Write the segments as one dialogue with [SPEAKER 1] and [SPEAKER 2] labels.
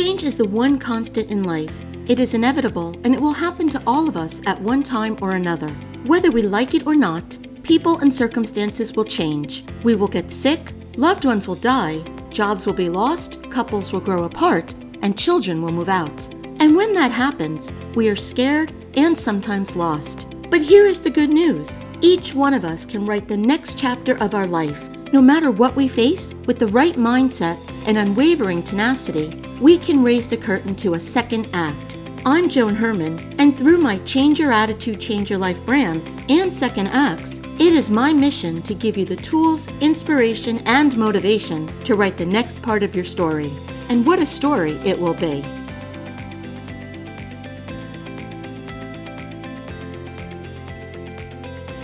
[SPEAKER 1] Change is the one constant in life. It is inevitable and it will happen to all of us at one time or another. Whether we like it or not, people and circumstances will change. We will get sick, loved ones will die, jobs will be lost, couples will grow apart, and children will move out. And when that happens, we are scared and sometimes lost. But here is the good news each one of us can write the next chapter of our life. No matter what we face, with the right mindset and unwavering tenacity, we can raise the curtain to a second act. I'm Joan Herman, and through my Change Your Attitude, Change Your Life brand and Second Acts, it is my mission to give you the tools, inspiration, and motivation to write the next part of your story. And what a story it will be!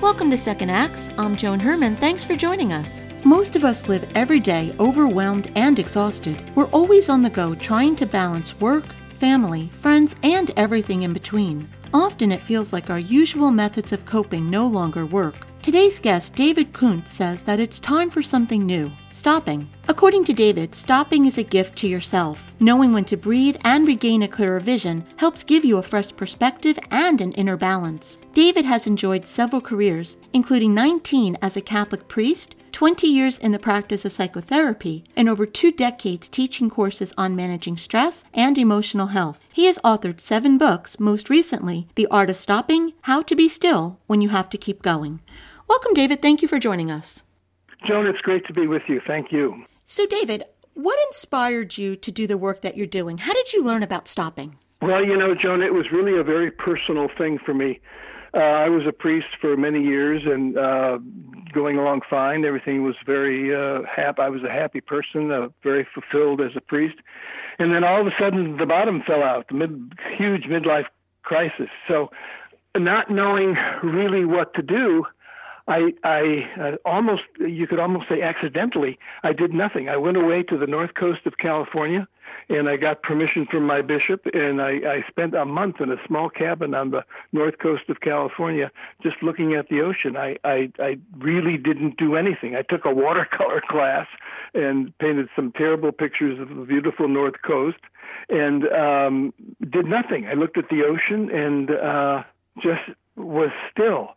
[SPEAKER 1] Welcome to Second Acts. I'm Joan Herman. Thanks for joining us. Most of us live every day overwhelmed and exhausted. We're always on the go trying to balance work, family, friends, and everything in between. Often it feels like our usual methods of coping no longer work. Today's guest, David Kundtz, says that it's time for something new stopping. According to David, stopping is a gift to yourself. Knowing when to breathe and regain a clearer vision helps give you a fresh perspective and an inner balance. David has enjoyed several careers, including 19 as a Catholic priest, 20 years in the practice of psychotherapy, and over two decades teaching courses on managing stress and emotional health. He has authored seven books, most recently, The Art of Stopping, How to Be Still When You Have to Keep Going. Welcome, David. Thank you for joining us.
[SPEAKER 2] Joan, it's great to be with you. Thank you.
[SPEAKER 1] So, David, what inspired you to do the work that you're doing? How did you learn about stopping?
[SPEAKER 2] Well, you know, Joan, it was really a very personal thing for me. Uh, I was a priest for many years and uh, going along fine. Everything was very uh, happy. I was a happy person, uh, very fulfilled as a priest. And then all of a sudden, the bottom fell out, the mid, huge midlife crisis. So, not knowing really what to do, I, I uh, almost, you could almost say accidentally, I did nothing. I went away to the north coast of California and I got permission from my bishop, and I, I spent a month in a small cabin on the north coast of California, just looking at the ocean. I, I, I really didn't do anything. I took a watercolor class and painted some terrible pictures of the beautiful north coast, and um, did nothing. I looked at the ocean and uh, just was still.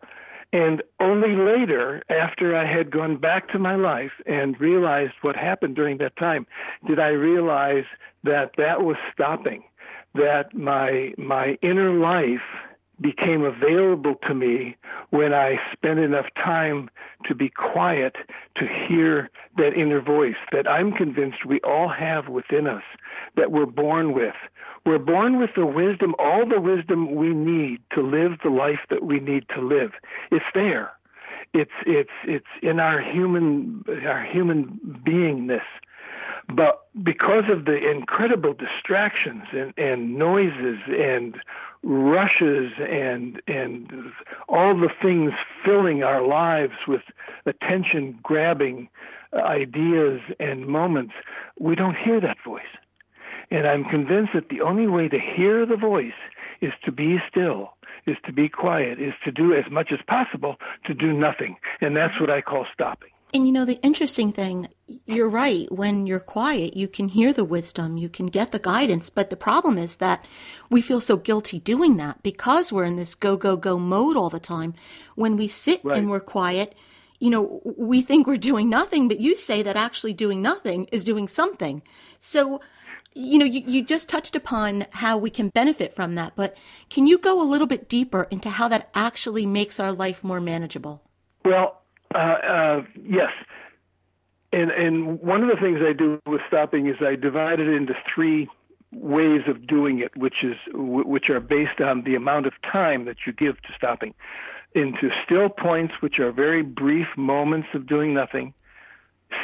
[SPEAKER 2] And only later, after I had gone back to my life and realized what happened during that time, did I realize that that was stopping, that my my inner life became available to me when I spent enough time to be quiet to hear that inner voice that I'm convinced we all have within us that we're born with. We're born with the wisdom, all the wisdom we need to live the life that we need to live. It's there. It's it's it's in our human our human beingness. But because of the incredible distractions and, and noises and rushes and and all the things filling our lives with attention grabbing uh, ideas and moments, we don't hear that voice. And I'm convinced that the only way to hear the voice is to be still, is to be quiet, is to do as much as possible to do nothing. And that's what I call stopping.
[SPEAKER 1] And you know, the interesting thing, you're right. When you're quiet, you can hear the wisdom, you can get the guidance. But the problem is that we feel so guilty doing that because we're in this go, go, go mode all the time. When we sit right. and we're quiet, you know, we think we're doing nothing, but you say that actually doing nothing is doing something. So, you know, you, you just touched upon how we can benefit from that, but can you go a little bit deeper into how that actually makes our life more manageable?
[SPEAKER 2] Well, uh, uh, yes. And, and one of the things I do with stopping is I divide it into three ways of doing it, which is which are based on the amount of time that you give to stopping, into still points, which are very brief moments of doing nothing,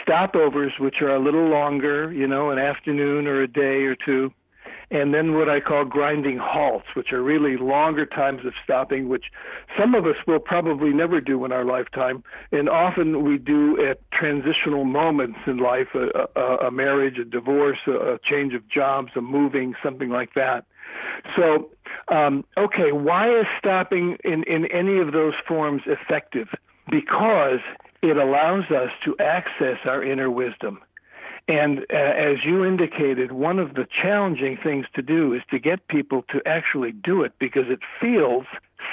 [SPEAKER 2] stopovers, which are a little longer, you know, an afternoon or a day or two, and then what I call grinding halts, which are really longer times of stopping, which some of us will probably never do in our lifetime, and often we do at transitional moments in life a, a, a marriage, a divorce, a, a change of jobs, a moving, something like that. So, um, okay, why is stopping in, in any of those forms effective? Because it allows us to access our inner wisdom. And uh, as you indicated, one of the challenging things to do is to get people to actually do it because it feels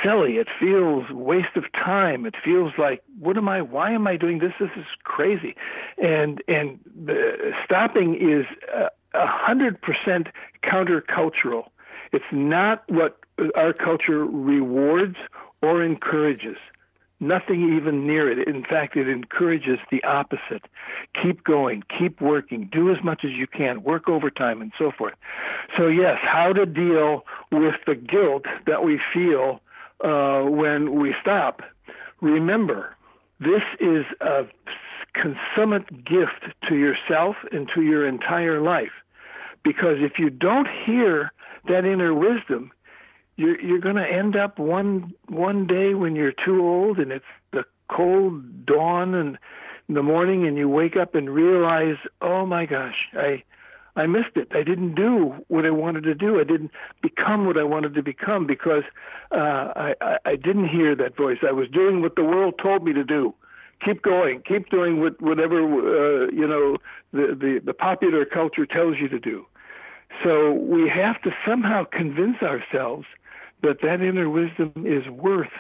[SPEAKER 2] silly. It feels waste of time. It feels like, what am I? Why am I doing this? This is crazy. And and the, stopping is a hundred percent countercultural. It's not what our culture rewards or encourages nothing even near it. In fact, it encourages the opposite. Keep going, keep working, do as much as you can, work overtime, and so forth. So, yes, how to deal with the guilt that we feel uh, when we stop. Remember, this is a consummate gift to yourself and to your entire life. Because if you don't hear that inner wisdom, you're you're going to end up one one day when you're too old and it's the cold dawn and in the morning and you wake up and realize, oh my gosh, I I missed it. I didn't do what I wanted to do. I didn't become what I wanted to become because uh, I, I I didn't hear that voice. I was doing what the world told me to do. Keep going. Keep doing what whatever uh, you know the, the the popular culture tells you to do. So we have to somehow convince ourselves that that inner wisdom is worth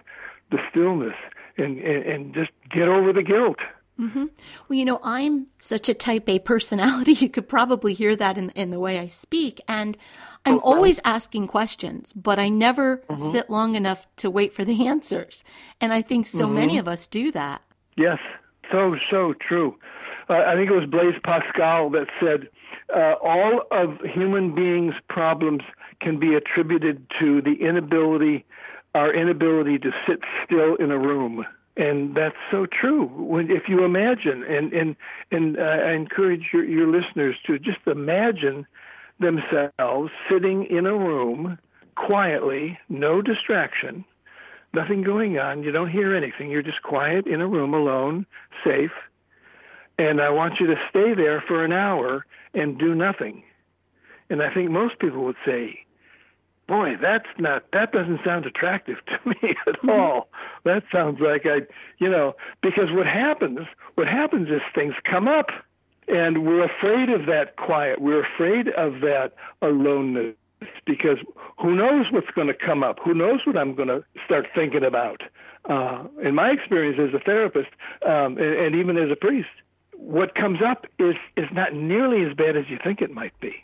[SPEAKER 2] the stillness and, and, and just get over the guilt.
[SPEAKER 1] Mm-hmm. Well, you know, I'm such a type A personality. You could probably hear that in, in the way I speak. And I'm okay. always asking questions, but I never mm-hmm. sit long enough to wait for the answers. And I think so mm-hmm. many of us do that.
[SPEAKER 2] Yes, so, so true. Uh, I think it was Blaise Pascal that said, uh, all of human beings' problems can be attributed to the inability, our inability to sit still in a room. And that's so true. When if you imagine, and and and I encourage your, your listeners to just imagine themselves sitting in a room quietly, no distraction, nothing going on. You don't hear anything. You're just quiet in a room alone, safe. And I want you to stay there for an hour and do nothing. And I think most people would say, boy, that's not that doesn't sound attractive to me at mm-hmm. all. That sounds like I, you know, because what happens, what happens is things come up, and we're afraid of that quiet. We're afraid of that aloneness because who knows what's going to come up? Who knows what I'm going to start thinking about? Uh, in my experience as a therapist, um, and, and even as a priest, what comes up is is not nearly as bad as you think it might be.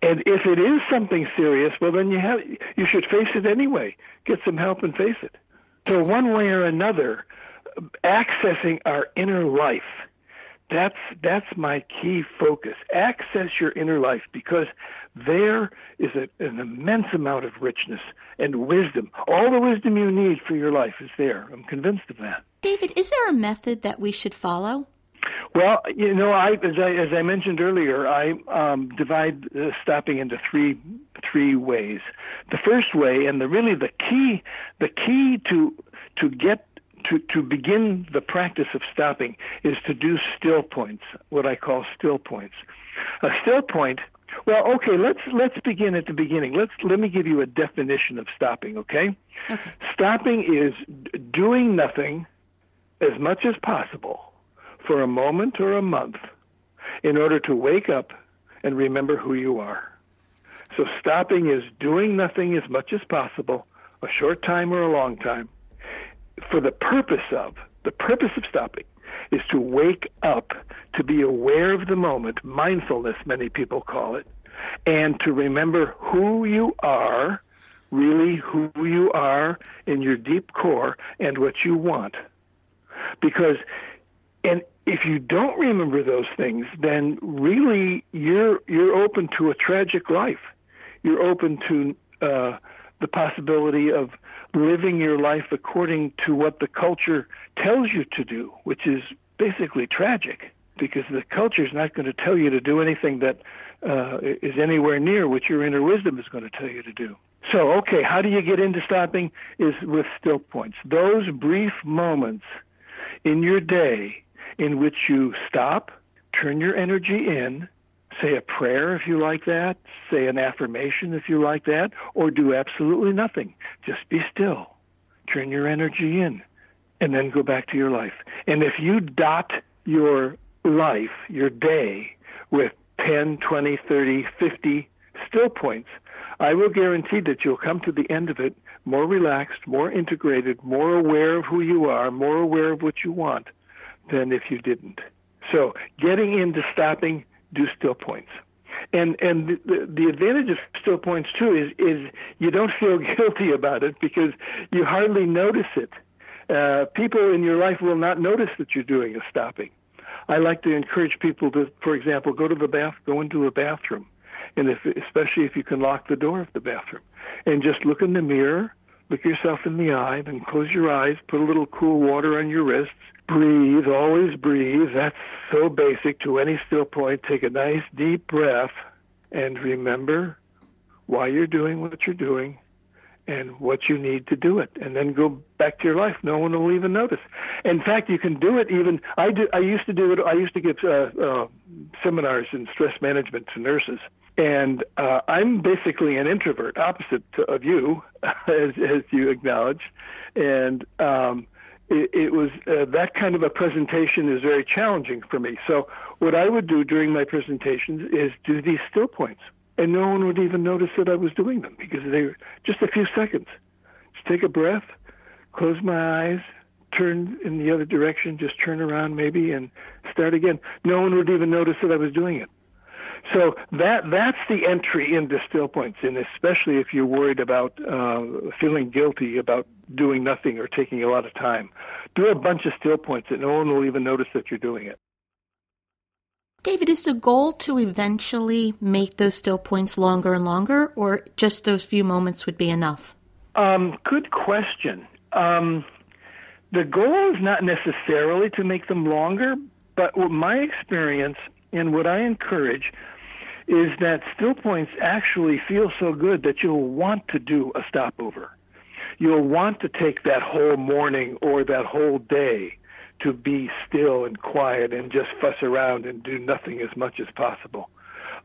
[SPEAKER 2] And if it is something serious, well, then you have you should face it anyway. Get some help and face it. So one way or another, accessing our inner life. That's that's my key focus. Access your inner life because there is a, an immense amount of richness and wisdom. All the wisdom you need for your life is there. I'm convinced of that.
[SPEAKER 1] David, is there a method that we should follow?
[SPEAKER 2] Well, you know, I as I as I mentioned earlier, I um, divide uh, stopping into three three ways. The first way, and the really the key the key to to get to, to begin the practice of stopping is to do still points, what I call still points. A still point. Well, okay, let's let's begin at the beginning. Let's let me give you a definition of stopping. Okay, okay. stopping is doing nothing as much as possible for a moment or a month in order to wake up and remember who you are. So stopping is doing nothing as much as possible, a short time or a long time, for the purpose of, the purpose of stopping is to wake up, to be aware of the moment, mindfulness, many people call it, and to remember who you are, really who you are in your deep core and what you want. Because, and if you don't remember those things, then really you're you're open to a tragic life. You're open to uh, the possibility of living your life according to what the culture tells you to do, which is basically tragic because the culture is not going to tell you to do anything that uh, is anywhere near what your inner wisdom is going to tell you to do. So, okay, how do you get into stopping? Is with still points. Those brief moments in your day in which you stop, turn your energy in, say a prayer if you like that, say an affirmation if you like that, or do absolutely nothing. Just be still. Turn your energy in and then go back to your life. And if you dot your life, your day, with 10, 20, 30, 50 still points, I will guarantee that you'll come to the end of it more relaxed, more integrated, more aware of who you are, more aware of what you want than if you didn't. So getting into stopping, do still points. And and the, the advantage of still points too is is you don't feel guilty about it because you hardly notice it. Uh, people in your life will not notice that you're doing a stopping. I like to encourage people to, for example, go to the bath, go into a bathroom, and if especially if you can lock the door of the bathroom, and just look in the mirror, look yourself in the eye, then close your eyes, put a little cool water on your wrists, breathe, always breathe. That's so basic to any still point. Take a nice deep breath and remember why you're doing what you're doing and what you need to do it. And then go back to your life. No one will even notice. In fact you can do it even i do i used to do it i used to give uh, uh, seminars in stress management to nurses and uh, i'm basically an introvert opposite to, of you as as you acknowledge and um it, it was uh, that kind of a presentation is very challenging for me. So what I would do during my presentations is do these still points, and no one would even notice that I was doing them because they were just a few seconds. Just take a breath, close my eyes, turn in the other direction, just turn around maybe, and start again. No one would even notice that I was doing it. So that that's the entry into still points, and especially if you're worried about uh, feeling guilty about doing nothing or taking a lot of time, do a bunch of still points that no one will even notice that you're doing it.
[SPEAKER 1] David, is the goal to eventually make those still points longer and longer, or just those few moments would be enough?
[SPEAKER 2] Um, good question. Um, the goal is not necessarily to make them longer, but my experience and what I encourage is that still points actually feel so good that you'll want to do a stopover. You'll want to take that whole morning or that whole day to be still and quiet and just fuss around and do nothing as much as possible.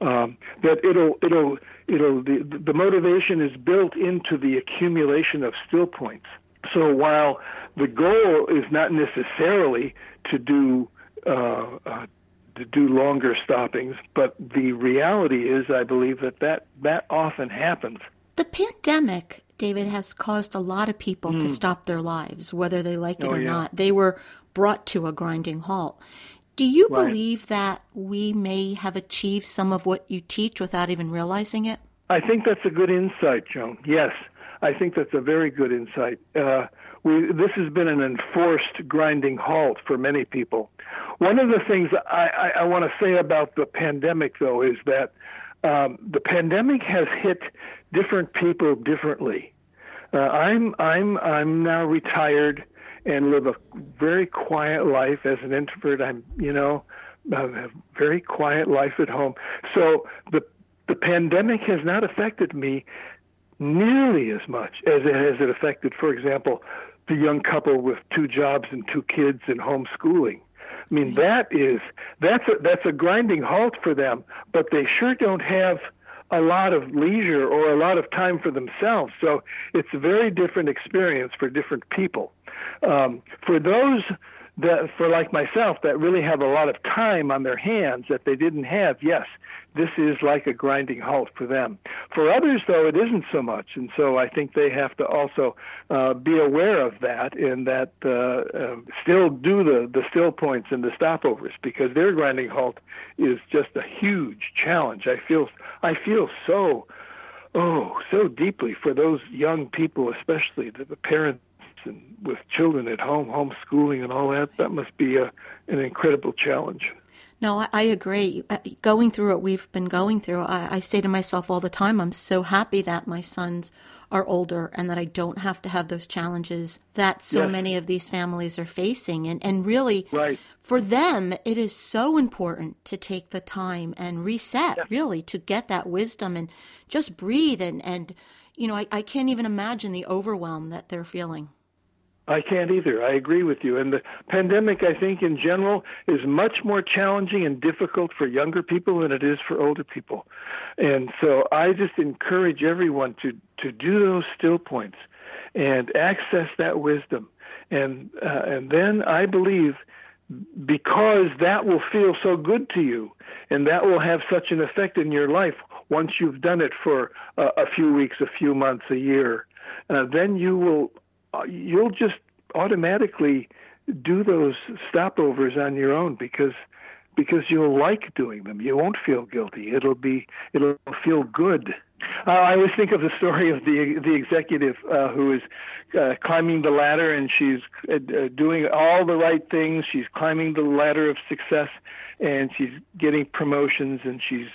[SPEAKER 2] Um, that it'll it'll it'll the the motivation is built into the accumulation of still points. So while the goal is not necessarily to do uh, uh, to do longer stoppings, but the reality is, I believe that that, that often happens.
[SPEAKER 1] The pandemic, David, has caused a lot of people mm. to hmm. stop their lives, whether they like it oh, or yeah. not. They were brought to a grinding halt. Do you right. believe that we may have achieved some of what you teach without even realizing it?
[SPEAKER 2] I think that's a good insight, Joan. Yes, I think that's a very good insight. Uh, we, this has been an enforced grinding halt for many people. One of the things I, I, I want to say about the pandemic, though, is that um, the pandemic has hit different people differently. Uh, I'm I'm I'm now retired and live a very quiet life as an introvert. I'm you know a very quiet life at home. So the the pandemic has not affected me nearly as much as it has it affected, for example, the young couple with two jobs and two kids and homeschooling. I mean, that is that's a, that's a grinding halt for them, but they sure don't have a lot of leisure or a lot of time for themselves. So it's a very different experience for different people. Um, for those that for like myself that really have a lot of time on their hands that they didn't have, yes, this is like a grinding halt for them. For others, though, it isn't so much, and so I think they have to also uh, be aware of that and that uh, uh, still do the the still points and the stopovers because their grinding halt is just a huge challenge. I feel I feel so oh so deeply for those young people, especially the, the parents and with children at home, homeschooling and all that. That must be a an incredible challenge.
[SPEAKER 1] No, I, agree. Uh, going through what we've been going through, I, I say to myself all the time, I'm so happy that my sons are older and that I don't have to have those challenges that so yes. many of these families are facing. And, and really,
[SPEAKER 2] right.
[SPEAKER 1] for them, it is so important to take the time and reset, yes. really, to get that wisdom and just breathe. And, and you know, I, I can't even imagine the overwhelm that they're feeling.
[SPEAKER 2] I can't either. I agree with you. And the pandemic, I think, in general, is much more challenging and difficult for younger people than it is for older people. And so I just encourage everyone to, to do those still points and access that wisdom. And, uh, and then I believe because that will feel so good to you and that will have such an effect in your life once you've done it for uh, a few weeks, a few months, a year, uh, then you will you'll just automatically do those stopovers on your own because because you'll like doing them. You won't feel guilty. It'll be it'll feel good. Uh, I always think of the story of the the executive uh, who is uh, climbing the ladder and she's uh, uh, doing all the right things. She's climbing the ladder of success and she's getting promotions and she's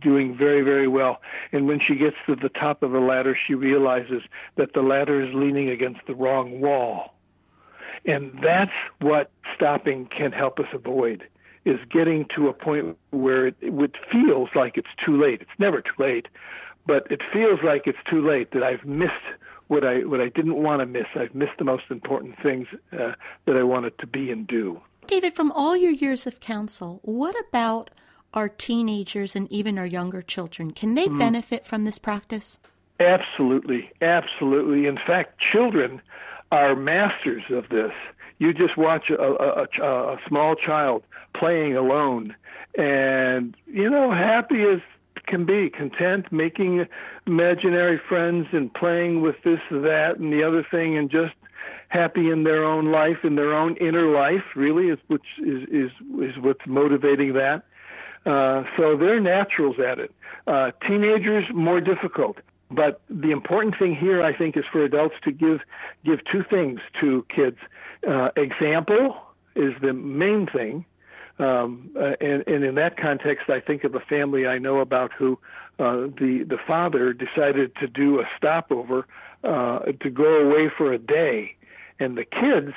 [SPEAKER 2] doing very very well. And when she gets to the top of the ladder, she realizes that the ladder is leaning against the wrong wall. And that's what stopping can help us avoid is getting to a point where it, it feels like it's too late. It's never too late, but it feels like it's too late that I've missed what I what I didn't want to miss. I've missed the most important things uh, that I wanted to be and do.
[SPEAKER 1] David, from all your years of counsel, what about our teenagers and even our younger children? Can they mm. benefit from this practice?
[SPEAKER 2] Absolutely, absolutely. In fact, children are masters of this. You just watch a, a, a, a small child playing alone, and you know, happy as can be, content, making imaginary friends, and playing with this, that, and the other thing, and just happy in their own life, in their own inner life. Really, is which is is is what's motivating that. Uh, so they're naturals at it. Uh, teenagers more difficult. But the important thing here, I think, is for adults to give give two things to kids. Uh, example is the main thing, um, uh, and, and in that context, I think of a family I know about who uh, the the father decided to do a stopover uh, to go away for a day, and the kids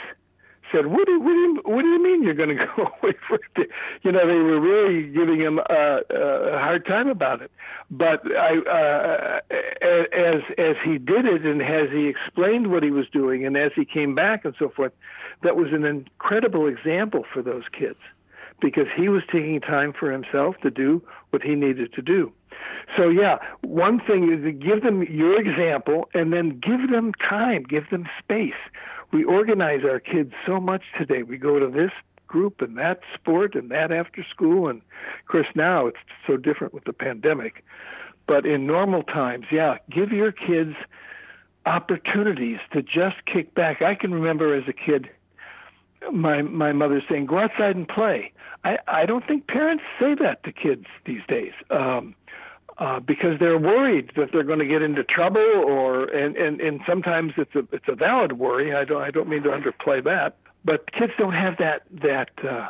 [SPEAKER 2] said, "What do, what do you what do you mean you're going to go away for day?" You know, they were really giving him a, a hard time about it. But I, uh, as as he did it, and as he explained what he was doing, and as he came back and so forth, that was an incredible example for those kids because he was taking time for himself to do what he needed to do. So yeah, one thing is to give them your example and then give them time, give them space. We organize our kids so much today. We go to this group and that sport and that after school and of course now it's so different with the pandemic. But in normal times, yeah, give your kids opportunities to just kick back. I can remember as a kid my my mother saying, "Go outside and play." I I don't think parents say that to kids these days. Um, uh, because they're worried that they're going to get into trouble, or and, and and sometimes it's a it's a valid worry. I don't I don't mean to underplay that, but kids don't have that that uh,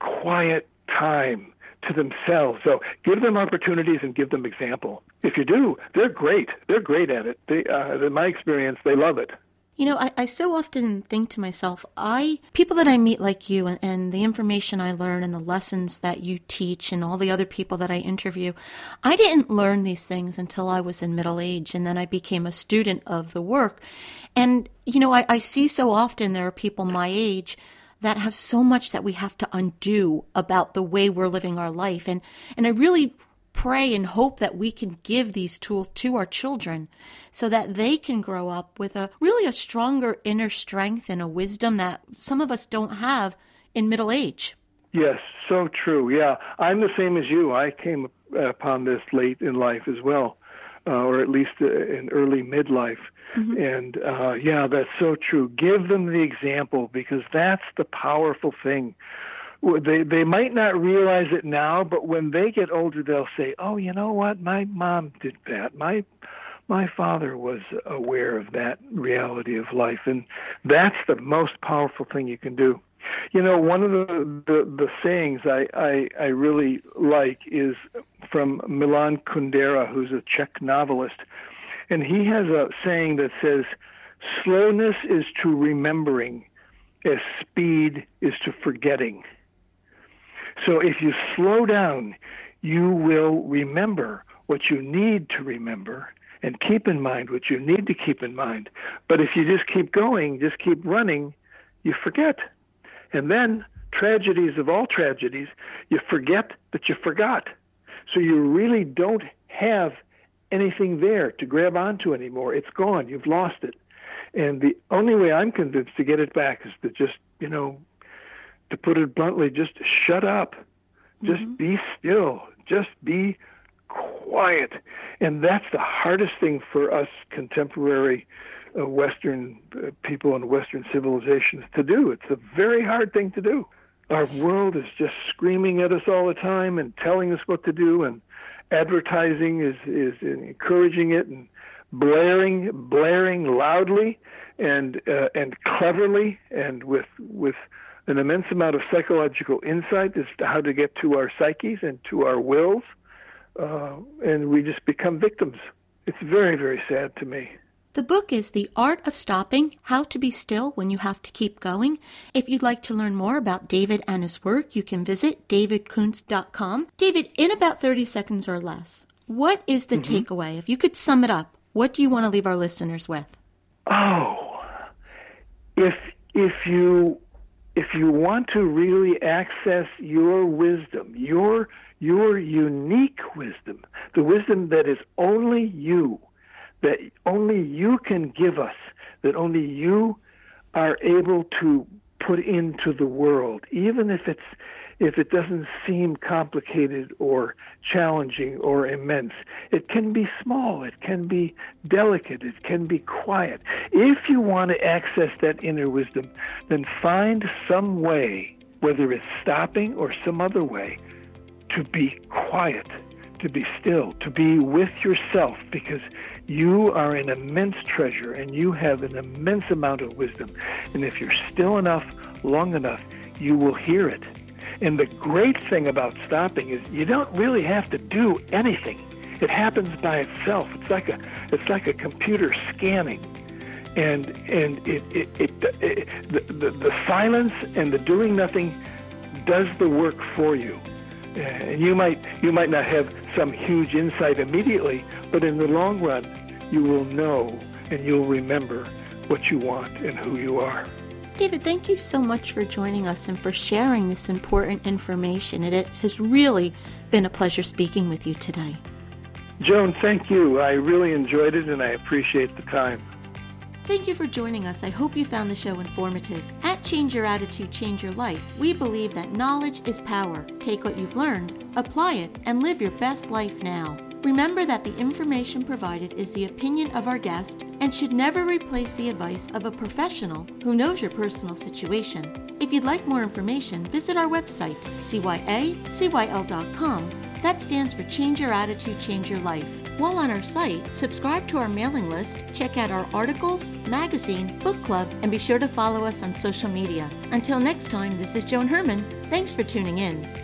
[SPEAKER 2] quiet time to themselves. So give them opportunities and give them example. If you do, they're great. They're great at it. They, uh, in my experience, they love it.
[SPEAKER 1] You know, I, I so often think to myself, I people that I meet like you and, and the information I learn and the lessons that you teach and all the other people that I interview, I didn't learn these things until I was in middle age and then I became a student of the work. And, you know, I, I see so often there are people my age that have so much that we have to undo about the way we're living our life. And and I really pray and hope that we can give these tools to our children so that they can grow up with a really a stronger inner strength and a wisdom that some of us don't have in middle age.
[SPEAKER 2] Yes, so true. Yeah, I'm the same as you. I came upon this late in life as well, uh, or at least uh, in early midlife. Mm-hmm. And uh, yeah, that's so true. Give them the example because that's the powerful thing. They they might not realize it now, but when they get older, they'll say, "Oh, you know what? My mom did that. My my father was aware of that reality of life, and that's the most powerful thing you can do." You know, one of the the, the sayings I, I I really like is from Milan Kundera, who's a Czech novelist, and he has a saying that says, "Slowness is to remembering, as speed is to forgetting." So if you slow down, you will remember what you need to remember and keep in mind what you need to keep in mind. But if you just keep going, just keep running, you forget. And then, tragedies of all tragedies, you forget that you forgot. So you really don't have anything there to grab onto anymore. It's gone. You've lost it. And the only way I'm convinced to get it back is to just, you know, to put it bluntly, just shut up. Just mm-hmm. be still. Just be quiet. And that's the hardest thing for us contemporary uh, Western uh, people and Western civilizations to do. It's a very hard thing to do. Our world is just screaming at us all the time and telling us what to do, and advertising is is encouraging it and blaring blaring loudly and uh, and cleverly and with with an immense amount of psychological insight as to how to get to our psyches and to our wills, uh, and we just become victims. It's very, very sad to me.
[SPEAKER 1] The book is The Art of Stopping How to Be Still When You Have to Keep Going. If you'd like to learn more about David and his work, you can visit davidkundtz.com. David, in about 30 seconds or less, what is the mm-hmm. takeaway? If you could sum it up, what do you want to leave our listeners with?
[SPEAKER 2] Oh, if if you if you want to really access your wisdom, your your unique wisdom, the wisdom that is only you, that only you can give us, that only you are able to put into the world, even if it's if it doesn't seem complicated or challenging or immense. It can be small, it can be delicate, it can be quiet. If you want to access that inner wisdom, then find some way, whether it's stopping or some other way, to be quiet, to be still, to be with yourself, because you are an immense treasure and you have an immense amount of wisdom. And if you're still enough, long enough, you will hear it and the great thing about stopping is you don't really have to do anything. It happens by itself. It's like a it's like a computer scanning. And and it, it, it, it the, the, the silence and the doing nothing does the work for you. And you might you might not have some huge insight immediately, but in the long run, you will know and you'll remember what you want and who you are.
[SPEAKER 1] David, thank you so much for joining us and for sharing this important information. It has really been a pleasure speaking with you today.
[SPEAKER 2] Joan, thank you. I really enjoyed it and I appreciate the time.
[SPEAKER 1] Thank you for joining us. I hope you found the show informative. At Change Your Attitude, Change Your Life, we believe that knowledge is power. Take what you've learned, apply it, and live your best life now. Remember that the information provided is the opinion of our guest and should never replace the advice of a professional who knows your personal situation. If you'd like more information, visit our website, cyacyl.com. That stands for Change Your Attitude, Change Your Life. While on our site, subscribe to our mailing list, check out our articles, magazine, book club, and be sure to follow us on social media. Until next time, this is Joan Herman. Thanks for tuning in.